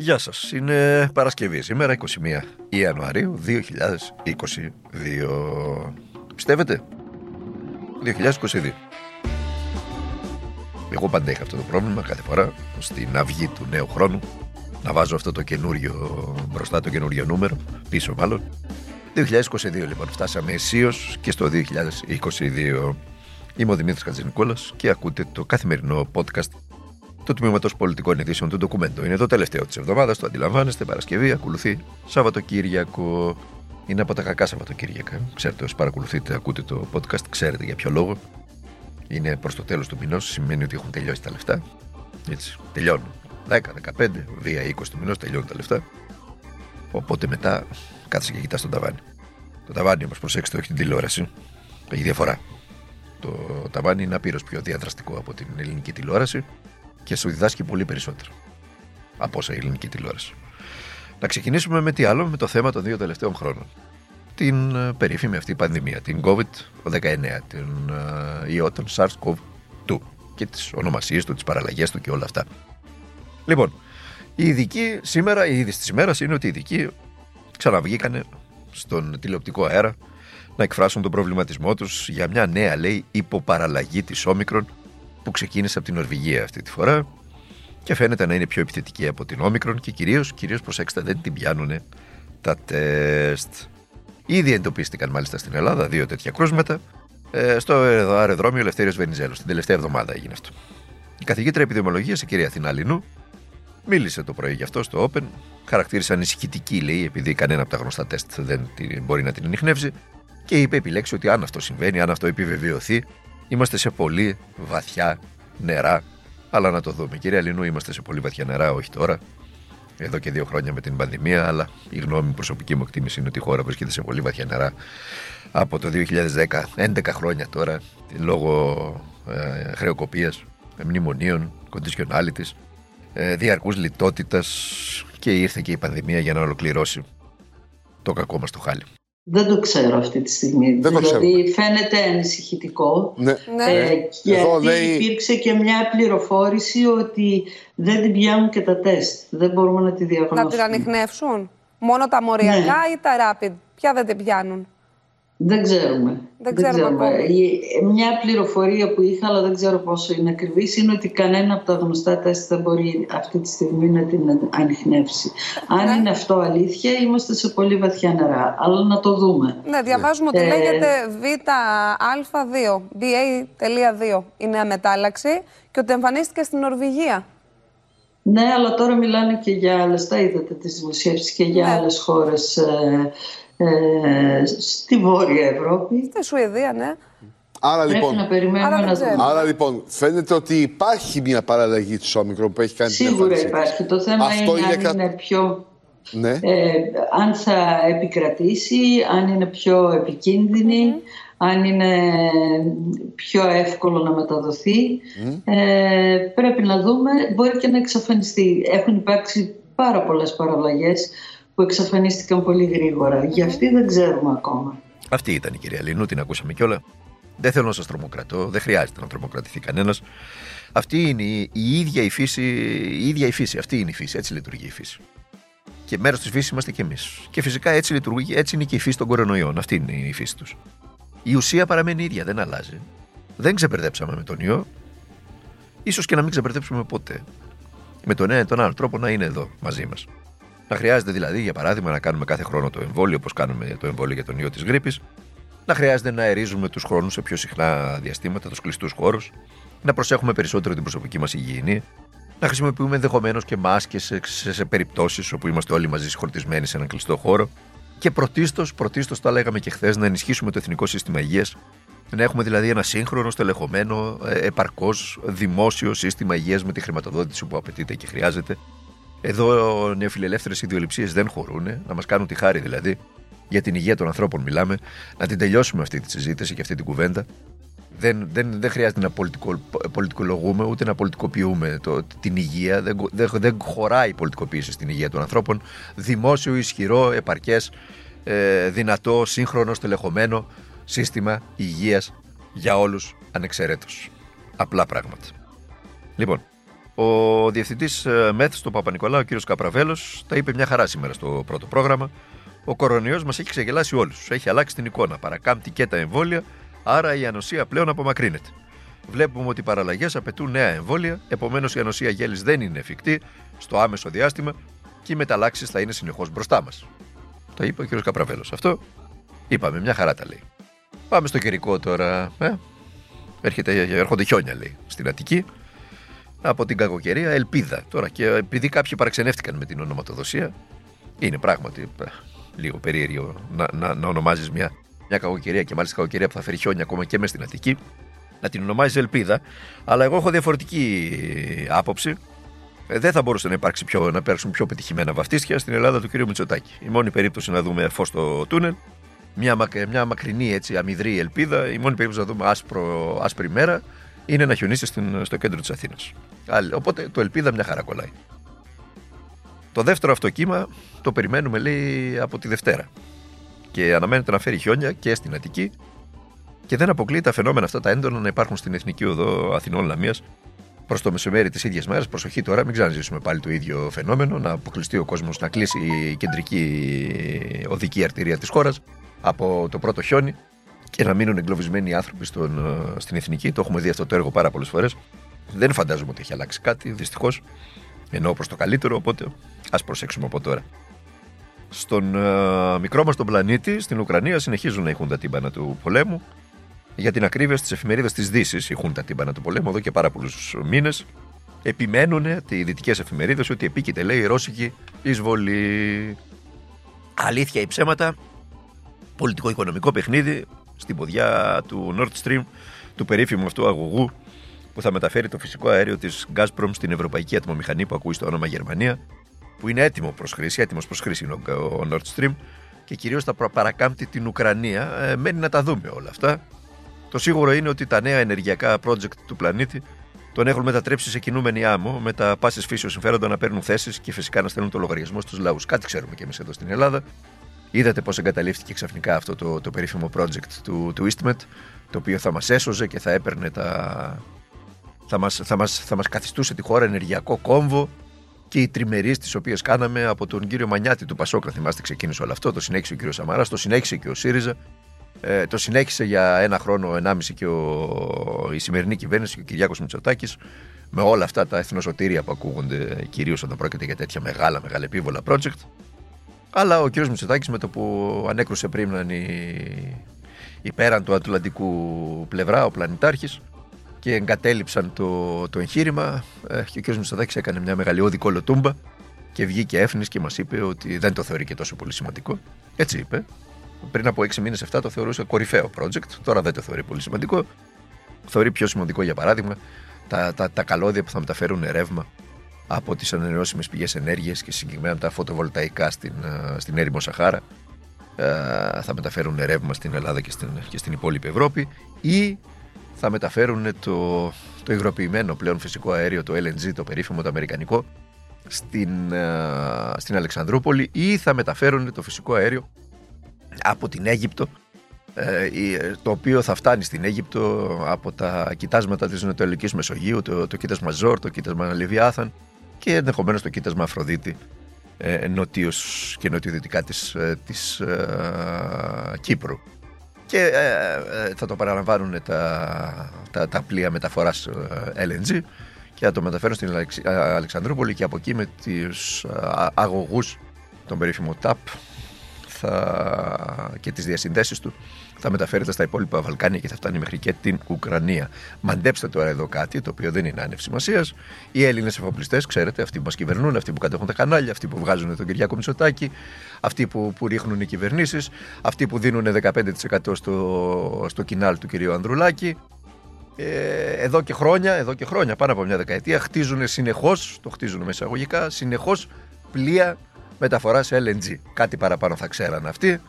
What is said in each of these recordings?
Γεια σας, είναι Παρασκευή σήμερα 21 Ιανουαρίου 2022 Πιστεύετε; 2022 Εγώ πάντα είχα αυτό το πρόβλημα κάθε φορά στην αυγή του νέου χρόνου να βάζω αυτό το καινούριο μπροστά το καινούριο νούμερο πίσω μάλλον. 2022 λοιπόν φτάσαμε αισίως και στο 2022 Είμαι ο Δημήτρης Χατζηνικόλας και ακούτε το καθημερινό podcast του Τμήματο Πολιτικών Ειδήσεων του Ντοκουμέντο. Είναι το τελευταίο της εβδομάδας, το αντιλαμβάνεστε. Παρασκευή, ακολουθεί Σαββατοκύριακο. Είναι από τα κακά Σαββατοκύριακα. Ξέρετε, όσοι παρακολουθείτε, ακούτε το podcast, ξέρετε για ποιο λόγο. Είναι προς το τέλος του μηνός, σημαίνει ότι έχουν τελειώσει τα λεφτά. Έτσι, τελειώνουν. 10, 15, βία 20 του μηνός τελειώνουν τα λεφτά. Οπότε μετά κάθεσαι και κοιτάς τον ταβάνι. Το ταβάνι όμως, προσέξτε, όχι την τηλεόραση. Έχει διαφορά. Το ταβάνι είναι απείρω πιο διαδραστικό από την ελληνική τηλεόραση και σου διδάσκει πολύ περισσότερο από όσα η ελληνική τηλεόραση. Να ξεκινήσουμε με τι άλλο, με το θέμα των δύο τελευταίων χρόνων. Την ε, περίφημη αυτή πανδημία, την COVID-19, την uh, ιό, τον SARS-CoV-2 και τις ονομασίες του, τις παραλλαγές του και όλα αυτά. Λοιπόν, οι ειδικοί σήμερα, η είδηση της ημέρας είναι ότι οι ειδικοί ξαναβγήκανε στον τηλεοπτικό αέρα να εκφράσουν τον προβληματισμό τους για μια νέα, λέει, υποπαραλλαγή της όμικρον που ξεκίνησε από την Νορβηγία αυτή τη φορά και φαίνεται να είναι πιο επιθετική από την Όμικρον και κυρίως, κυρίως προσέξτε δεν την πιάνουν τα τεστ. Ήδη εντοπίστηκαν μάλιστα στην Ελλάδα δύο τέτοια κρούσματα ε, στο αεροδρόμιο Ελευθέριος Βενιζέλο. Την τελευταία εβδομάδα έγινε αυτό. Η καθηγήτρια επιδημιολογίας, η κυρία Αθηνά Λινού, μίλησε το πρωί γι' αυτό στο Open. Χαρακτήρισε ανησυχητική, λέει, επειδή κανένα από τα γνωστά τεστ δεν μπορεί να την ανοιχνεύσει. Και είπε επιλέξει ότι αν αυτό συμβαίνει, αν αυτό επιβεβαιωθεί, Είμαστε σε πολύ βαθιά νερά, αλλά να το δούμε. Κύριε Αλήνου, είμαστε σε πολύ βαθιά νερά, όχι τώρα. Εδώ και δύο χρόνια με την πανδημία, αλλά η γνώμη προσωπική μου εκτίμηση είναι ότι η χώρα βρίσκεται σε πολύ βαθιά νερά από το 2010, 11 χρόνια τώρα, λόγω ε, χρεοκοπίας, μνημονίων, conditionalities, ε, διαρκούς λιτότητας και ήρθε και η πανδημία για να ολοκληρώσει το κακό μας το χάλι. Δεν το ξέρω αυτή τη στιγμή. Δεν δηλαδή φαίνεται ανησυχητικό. Ναι. Ε, γιατί λέει... υπήρξε και μια πληροφόρηση ότι δεν την πιάνουν και τα τεστ. Δεν μπορούμε να τη διαγνώσουμε. Να την ανοιχνεύσουν. Μόνο τα μοριακά ναι. ή τα rapid. Ποια δεν την πιάνουν; Δεν ξέρουμε. Δεν, ξέρουμε. Μια πληροφορία που είχα, αλλά δεν ξέρω πόσο είναι ακριβής, είναι ότι κανένα από τα γνωστά τεστ δεν μπορεί αυτή τη στιγμή να την ανοιχνεύσει. Αν ναι. είναι αυτό αλήθεια, είμαστε σε πολύ βαθιά νερά. Αλλά να το δούμε. Ναι, διαβάζουμε ότι ε... λέγεται ΒΑ2, BA.2 είναι αμετάλλαξη και ότι εμφανίστηκε στην Νορβηγία. Ναι, αλλά τώρα μιλάνε και για άλλες. Τα είδατε τις δημοσιεύσεις και για ναι. άλλες χώρες ε, ε, στη Βόρεια Ευρώπη. Στη Σουηδία, ναι. Άρα λοιπόν, να περιμένουμε άρα, να Άρα λοιπόν, φαίνεται ότι υπάρχει μια παραλλαγή της όμικρον που έχει κάνει Σίγουρα την υπάρχει. Το θέμα Αυτό είναι, είναι αν είναι πιο... Ναι. Ε, αν θα επικρατήσει, αν είναι πιο επικίνδυνη, αν είναι πιο εύκολο να μεταδοθεί. Ε, πρέπει να δούμε, μπορεί και να εξαφανιστεί. Έχουν υπάρξει πάρα πολλές παραλλαγές που εξαφανίστηκαν πολύ γρήγορα. Για αυτή δεν ξέρουμε ακόμα. Αυτή ήταν η κυρία Λίνου, την ακούσαμε κιόλα. Δεν θέλω να σας τρομοκρατώ, δεν χρειάζεται να τρομοκρατηθεί κανένας. Αυτή είναι η, ίδια η φύση, η ίδια η φύση. Αυτή είναι η φύση, έτσι λειτουργεί η φύση. Και μέρος της φύσης είμαστε κι εμείς. Και φυσικά έτσι λειτουργεί, έτσι είναι και η φύση των κορονοϊών. Αυτή είναι η φύση τους. Η ουσία παραμένει ίδια, δεν αλλάζει. Δεν ξεπερδέψαμε με τον ιό. σω και να μην ξεπερδέψουμε ποτέ. Με τον ένα ή τον άλλο τρόπο να είναι εδώ μαζί μας. Να χρειάζεται δηλαδή, για παράδειγμα, να κάνουμε κάθε χρόνο το εμβόλιο, όπως κάνουμε το εμβόλιο για τον ιό της γρήπης, να χρειάζεται να αερίζουμε τους χρόνους σε πιο συχνά διαστήματα, τους κλειστούς χώρους, να προσέχουμε περισσότερο την προσωπική μας υγιεινή, να χρησιμοποιούμε ενδεχομένως και μάσκες σε, σε, σε περιπτώσεις όπου είμαστε όλοι μαζί συγχωρτισμένοι σε έναν κλειστό χώρο. Και πρωτίστως, πρωτίστως, το λέγαμε και χθες, να ενισχύσουμε το εθνικό σύστημα υγείας. Να έχουμε δηλαδή ένα σύγχρονο, στελεχωμένο, ε, επαρκώς δημόσιο σύστημα υγείας με τη χρηματοδότηση που απαιτείται και χρειάζεται, εδώ νεοφιλελεύθερες ιδεολειψίε δεν χωρούν, να μας κάνουν τη χάρη δηλαδή, για την υγεία των ανθρώπων μιλάμε, να την τελειώσουμε αυτή τη συζήτηση και αυτή την κουβέντα. Δεν, δεν, δεν χρειάζεται να πολιτικο, πολιτικολογούμε ούτε να πολιτικοποιούμε το, την υγεία. Δεν, δεν, δεν χωράει η πολιτικοποίηση στην υγεία των ανθρώπων. Δημόσιο, ισχυρό, επαρκές, ε, δυνατό, σύγχρονο, στελεχωμένο σύστημα υγείας για όλους ανεξαιρέτως. Απλά πράγματα. Λοιπόν, Ο διευθυντής ε, ΜΕΘ στο Παπα-Νικολάου, ο κ. Καπραβέλος, τα είπε μια χαρά σήμερα στο πρώτο πρόγραμμα. Ο κορονοϊός μας έχει ξεγελάσει όλους. Έχει αλλάξει την εικόνα. Παρακάμπτει και τα εμβόλια, άρα η ανοσία πλέον απομακρύνεται. Βλέπουμε ότι οι παραλλαγές απαιτούν νέα εμβόλια, επομένως η ανοσία γέλης δεν είναι εφικτή στο άμεσο διάστημα και οι μεταλλάξεις θα είναι συνεχώς μπροστά μας. Το είπε ο κ. Καπραβέλος. Αυτό είπαμε, μια χαρά τα λέει. Πάμε στο καιρικό τώρα. Ε; Έρχεται, έρχονται χιόνια, λέει, στην Αττική. Από την κακοκαιρία, ελπίδα. Τώρα και επειδή κάποιοι παραξενεύτηκαν με την ονοματοδοσία, είναι πράγματι ε, λίγο περίεργο να, να, να ονομάζεις μια, μια κακοκαιρία και μάλιστα κακοκαιρία που θα φέρει χιόνια ακόμα και μες στην Αττική, να την ονομάζεις Ελπίδα. Αλλά εγώ έχω διαφορετική άποψη. Ε, δεν θα μπορούσε να, υπάρξει πιο, να υπάρξουν πιο πετυχημένα βαφτίστια στην Ελλάδα του κ. Μητσοτάκη. Η μόνη περίπτωση να δούμε φως στο τούνελ μια, μια μακρινή έτσι, αμυδρή ελπίδα. Η μόνη περίπτωση να δούμε άσπρο, άσπρη μέρα είναι να χιονίσει στην, στο κέντρο της Αθήνας. Οπότε το ελπίδα μια χαρά κολλάει. Το δεύτερο αυτό κύμα το περιμένουμε λέει από τη Δευτέρα. Και αναμένεται να φέρει χιόνια και στην Αττική. Και δεν αποκλείει τα φαινόμενα αυτά τα έντονα να υπάρχουν στην Εθνική Οδό Αθηνών Λαμίας προς το μεσημέρι της ίδιας μέρας. Προσοχή τώρα, μην ξαναζήσουμε πάλι το ίδιο φαινόμενο. Να αποκλειστεί ο κόσμος να κλείσει η κεντρική οδική αρτηρία της χώρας από το πρώτο χιόνι και να μείνουν εγκλωβισμένοι οι άνθρωποι στον, ε, στην εθνική. Το έχουμε δει αυτό το έργο πάρα πολλές φορές. Δεν φαντάζομαι ότι έχει αλλάξει κάτι, δυστυχώς. Ενώ προς το καλύτερο, οπότε ας προσέξουμε από τώρα. Στον uh, μικρό μας τον πλανήτη, στην Ουκρανία, συνεχίζουν να έχουν τα τύμπανα του πολέμου. Για την ακρίβεια στις εφημερίδες της Δύσης έχουν τα τύμπανα του πολέμου εδώ και πάρα πολλούς μήνες. Επιμένουν οι δυτικές εφημερίδες ότι επίκειται, λέει, η ρώσικη εισβολή. Αλήθεια ή ψέματα, πολιτικό-οικονομικό παιχνίδι στην ποδιά του Nord Stream, του περίφημου αυτού αγωγού που θα μεταφέρει το φυσικό αέριο της Gazprom στην ευρωπαϊκή ατμομηχανή που ακούει στο όνομα Γερμανία, που είναι έτοιμο προς χρήση, έτοιμος προς χρήση είναι ο Nord Stream και κυρίως θα παρακάμπτει την Ουκρανία. Ε, μένει να τα δούμε όλα αυτά. Το σίγουρο είναι ότι τα νέα ενεργειακά project του πλανήτη τον έχουν μετατρέψει σε κινούμενη άμμο, με τα πάση φύσεως συμφέροντα να παίρνουν θέσεις και φυσικά να στέλνουν το λογαριασμό στους λαούς. Κάτι ξέρουμε και εμείς εδώ στην Ελλάδα. Είδατε πώς εγκαταλείφθηκε ξαφνικά αυτό το, το περίφημο project του, του Eastmed, το οποίο θα μας έσωζε και θα έπαιρνε τα... θα μας, θα μας, θα μας καθιστούσε τη χώρα ενεργειακό κόμβο και οι τριμερείς τις οποίες κάναμε από τον κύριο Μανιάτη του Πασόκρα. Θυμάστε, ξεκίνησε όλο αυτό. Το συνέχισε ο κύριος Σαμαράς, το συνέχισε και ο ΣΥΡΙΖΑ. Ε, το συνέχισε για ένα χρόνο, ενάμιση και ο, η σημερινή κυβέρνηση και ο Κυριάκος Μητσοτάκης με όλα αυτά τα εθνοσωτήρια που ακούγονται κυρίως όταν πρόκειται για τέτοια μεγάλα, μεγάλα επίβολα project. Αλλά ο κ. Μητσοτάκης με το που ανέκρουσε πριν η, η πέραν του Ατλαντικού πλευρά, ο πλανητάρχης και εγκατέλειψαν το, το εγχείρημα ε, και ο κ. Μητσοτάκης έκανε μια μεγαλειώδη κολοτούμπα και βγήκε έφνης και μας είπε ότι δεν το θεωρεί και τόσο πολύ σημαντικό. Έτσι είπε. Πριν από 6 μήνες 7 το θεωρούσε κορυφαίο project. Τώρα δεν το θεωρεί πολύ σημαντικό. Θεωρεί πιο σημαντικό, για παράδειγμα, τα, τα, τα καλώδια που θα μεταφέρουν ρεύμα από τις ανανεώσιμες πηγές ενέργειας και συγκεκριμένα τα φωτοβολταϊκά στην, ε, στην έρημο Σαχάρα. Ε, θα μεταφέρουν ρεύμα στην Ελλάδα και στην, και στην υπόλοιπη Ευρώπη ή θα μεταφέρουν το, το υγροποιημένο πλέον φυσικό αέριο, το LNG, το περίφημο το αμερικανικό, στην, ε, στην Αλεξανδρούπολη ή θα μεταφέρουν το φυσικό αέριο από την Αίγυπτο το οποίο θα φτάνει στην Αίγυπτο από τα κοιτάσματα της Νοτιοανατολικής Μεσογείου, το, το κοίτασμα Ζόρ, το κοίτασμα Λεβιάθαν και ενδεχομένως το κοίτασμα Αφροδίτη ε, νοτίως και νοτιοδυτικά της, ε, της ε, Κύπρου. Και ε, θα το παραλαμβάνουν τα, τα, τα πλοία μεταφοράς LNG και θα το μεταφέρουν στην Αλεξανδρούπολη και από εκεί με τους αγωγούς τον περίφημο TAP θα, και τις διασυνδέσεις του θα μεταφέρεται στα υπόλοιπα Βαλκάνια και θα φτάνει μέχρι και την Ουκρανία. Μαντέψτε τώρα εδώ κάτι το οποίο δεν είναι άνευ σημασίας. Οι Έλληνες εφοπλιστές, ξέρετε, αυτοί που μας κυβερνούν, αυτοί που κατέχουν τα κανάλια, αυτοί που βγάζουν τον Κυριάκο Μητσοτάκη, αυτοί που, που ρίχνουν οι κυβερνήσεις, αυτοί που δίνουν 15% στο, στο κοινάλ του κυρίου Ανδρουλάκη. Ε, εδώ και χρόνια, εδώ και χρόνια, πάνω από μια δεκαετία, χτίζουν συνεχώς, το χτίζουν με εισαγωγικά, συνεχώς πλοία μεταφορά LNG. Κάτι παραπάνω θα ξέραν αυτοί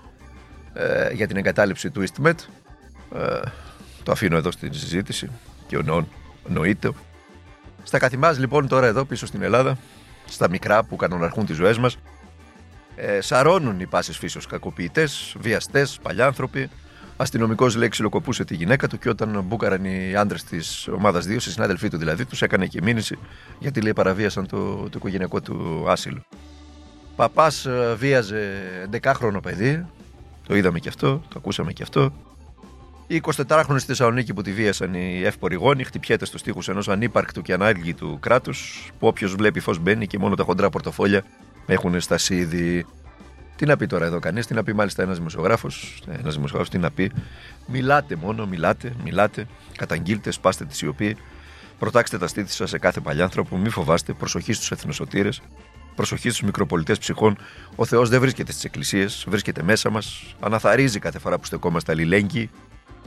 ε, για την εγκατάλειψη του EastMed. Ε, το αφήνω εδώ στην συζήτηση και ο Νόν νοείται. Στα καθημάς λοιπόν τώρα εδώ πίσω στην Ελλάδα, στα μικρά που κανοναρχούν τις ζωές μας, ε, σαρώνουν οι πάσες φύσεως κακοποιητές, βιαστές, παλιάνθρωποι, αστυνομικός λέει ξυλοκοπούσε τη γυναίκα του και όταν μπούκαραν οι άντρες της ομάδας 2, οι συνάδελφοί του δηλαδή, τους έκανε και μήνυση γιατί λέει παραβίασαν το, το οικογενειακό του άσυλο. Παπάς ε, βίαζε 11χρονο παιδί, το είδαμε και αυτό, το ακούσαμε και αυτό. Η 24χρονη στη Θεσσαλονίκη που τη βίασαν οι εύποροι γόνοι χτυπιέται στους τοίχου ενός ανύπαρκτου και ανάγκη κράτους, που όποιος βλέπει φως μπαίνει και μόνο τα χοντρά πορτοφόλια έχουν στασί ήδη. Τι να πει τώρα εδώ κανείς, τι να πει μάλιστα ένας δημοσιογράφος. Ένας δημοσιογράφος, τι να πει. Μιλάτε μόνο, μιλάτε, μιλάτε. Καταγγείλτε, σπάστε τη σιωπή. Προτάξτε τα στήθη σας σε κάθε παλιάνθρωπο. Μη φοβάστε. Προσοχή στους εθνοσωτήρες. Προσοχή στους μικροπολιτές ψυχών. Ο Θεός δεν βρίσκεται στις εκκλησίες, βρίσκεται μέσα μας. Αναθαρίζει κάθε φορά που στεκόμαστε αλληλέγγυοι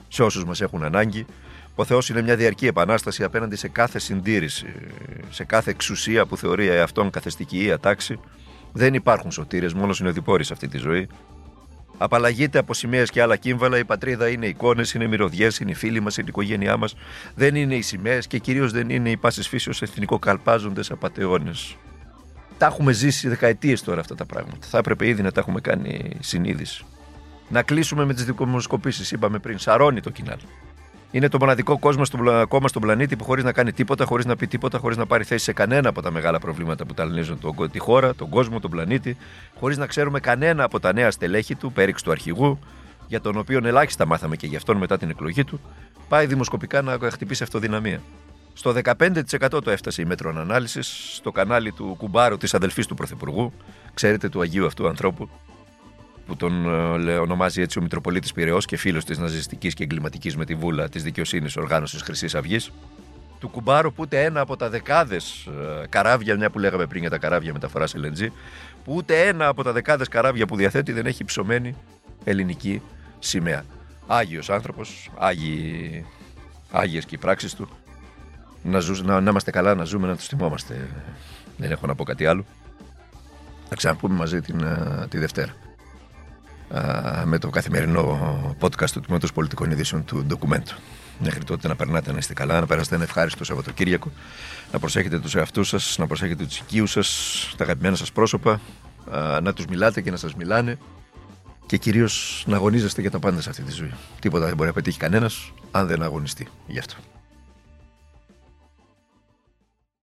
σε όσους μας έχουν ανάγκη. Ο Θεός είναι μια διαρκή επανάσταση απέναντι σε κάθε συντήρηση, σε κάθε εξουσία που θεωρεί εαυτόν καθεστική ή ατάξη. Δεν υπάρχουν σωτήρες, μόνος συνοδοιπόροι σε αυτή τη ζωή. Απαλλαγείτε από σημαίες και άλλα κύμβαλα. Η πατρίδα είναι εικόνες, είναι μυρωδιές, είναι οι φίλοι μας, είναι η οικογένειά μας. Δεν είναι οι σημαίες και κυρίως δεν είναι οι πάσης φύσεως εθνικό καλπάζοντε απαταιώνες. Τα έχουμε ζήσει δεκαετίες τώρα αυτά τα πράγματα. Θα έπρεπε ήδη να τα έχουμε κάνει συνείδηση. Να κλείσουμε με τις δημοσκοπήσει. Είπαμε πριν, σαρώνει το κοινάλ. Είναι το μοναδικό κόσμο στο, κόμμα στον πλανήτη που χωρίς να κάνει τίποτα, χωρίς να πει τίποτα, χωρίς να πάρει θέση σε κανένα από τα μεγάλα προβλήματα που ταλανίζουν τον, τη χώρα, τον κόσμο, τον πλανήτη, χωρίς να ξέρουμε κανένα από τα νέα στελέχη του, πέριξ του αρχηγού, για τον οποίο ελάχιστα μάθαμε και γι' αυτόν μετά την εκλογή του, πάει δημοσκοπικά να χτυπήσει αυτοδυναμία. Στο 15% το έφτασε η μέτρων ανάλυσης, στο κανάλι του κουμπάρου της αδελφής του Πρωθυπουργού, ξέρετε του Αγίου αυτού ανθρώπου, που τον ε, ονομάζει έτσι ο Μητροπολίτης Πυραιός και φίλος της ναζιστικής και εγκληματικής με τη βούλα της δικαιοσύνης οργάνωσης Χρυσής Αυγής. Του κουμπάρου που ούτε ένα από τα δεκάδες ε, καράβια, μια που λέγαμε πριν για τα καράβια μεταφοράς LNG, που ούτε ένα από τα δεκάδες καράβια που διαθέτει δεν έχει ψωμένη ελληνική σημαία. Άγιος άνθρωπος, άγιοι, άγιες και οι πράξεις του. Να, ζου, να, να είμαστε καλά, να ζούμε, να τους θυμόμαστε. Δεν έχω να πω κάτι άλλο. Θα ξαναπούμε μαζί την, ε, τη Δευτέρα με το καθημερινό podcast του Τμήματος Πολιτικών Ειδήσεων του ντοκουμέντου. Μέχρι τότε να περνάτε να είστε καλά, να περάσετε ένα ευχάριστο Σαββατοκύριακο, να προσέχετε τους εαυτούς σας, να προσέχετε τους οικείους σας, τα αγαπημένα σας πρόσωπα, να τους μιλάτε και να σας μιλάνε και κυρίως να αγωνίζεστε για τα πάντα σε αυτή τη ζωή. Τίποτα δεν μπορεί να πετύχει κανένας αν δεν αγωνιστεί γι' αυτό.